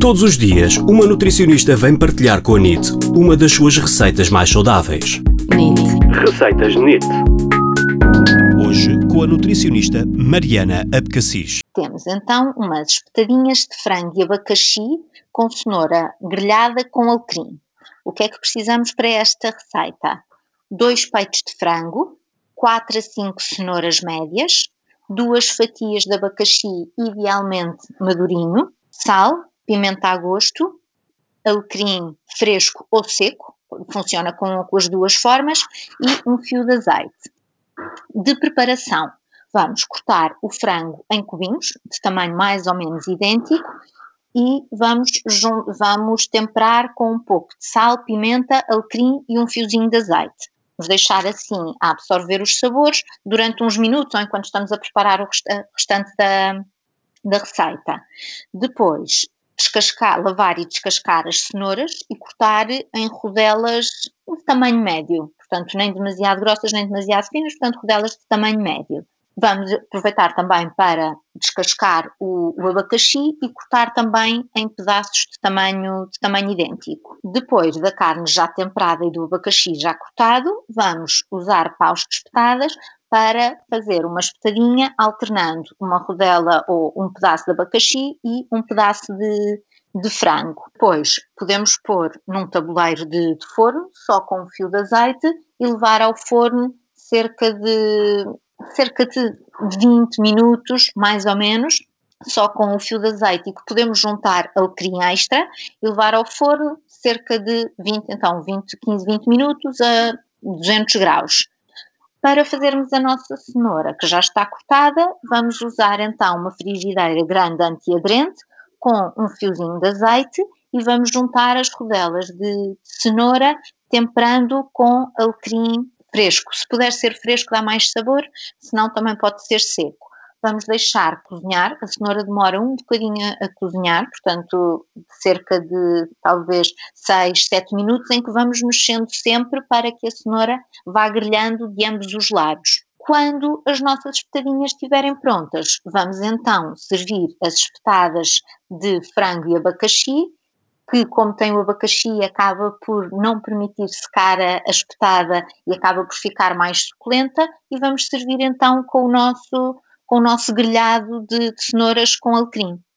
Todos os dias, uma nutricionista vem partilhar com a NIT uma das suas receitas mais saudáveis. NIT. Receitas NIT. Hoje, com a nutricionista Mariana Abcacis. Temos então umas espetadinhas de frango e abacaxi com cenoura grelhada com alecrim. O que é que precisamos para esta receita? Dois peitos de frango, 4 a 5 cenouras médias, duas fatias de abacaxi, idealmente madurinho, sal, pimenta a gosto, alecrim fresco ou seco, funciona com, com as duas formas, e um fio de azeite. De preparação, vamos cortar o frango em cubinhos, de tamanho mais ou menos idêntico, e vamos, vamos temperar com um pouco de sal, pimenta, alecrim e um fiozinho de azeite. Vamos deixar assim a absorver os sabores durante uns minutos ou enquanto estamos a preparar o restante da, da receita. Depois, descascar, lavar e descascar as cenouras e cortar em rodelas de tamanho médio, portanto nem demasiado grossas nem demasiado finas, portanto rodelas de tamanho médio. Vamos aproveitar também para descascar o, o, abacaxi e cortar também em pedaços de tamanho, de tamanho idêntico. Depois da carne já temperada e do abacaxi já cortado, vamos usar paus de espetadas para fazer uma espetadinha alternando uma rodela ou um pedaço de abacaxi e um pedaço de, de frango. Depois podemos pôr num tabuleiro de, de forno, só com um fio de azeite, e levar ao forno cerca de cerca de 20 minutos, mais ou menos, só com o fio de azeite e que podemos juntar alecrim extra e levar ao forno cerca de 20, então 20, 15, 20 minutos a 200 graus. Para fazermos a nossa cenoura, que já está cortada, vamos usar então uma frigideira grande antiaderente com um fiozinho de azeite e vamos juntar as rodelas de cenoura temperando com alecrim fresco. Se puder ser fresco, dá mais sabor, senão também pode ser seco. Vamos deixar cozinhar, a cenoura demora um bocadinho a cozinhar, portanto, cerca de talvez 6, 7 minutos, em que vamos mexendo sempre para que a cenoura vá grelhando de ambos os lados. Quando as nossas espetadinhas estiverem prontas, vamos então servir as espetadas de frango e abacaxi que, como tem o abacaxi, acaba por não permitir secar a, espetada e acaba por ficar mais suculenta, e vamos servir então com o nosso, com o nosso grelhado de, cenouras com alecrim.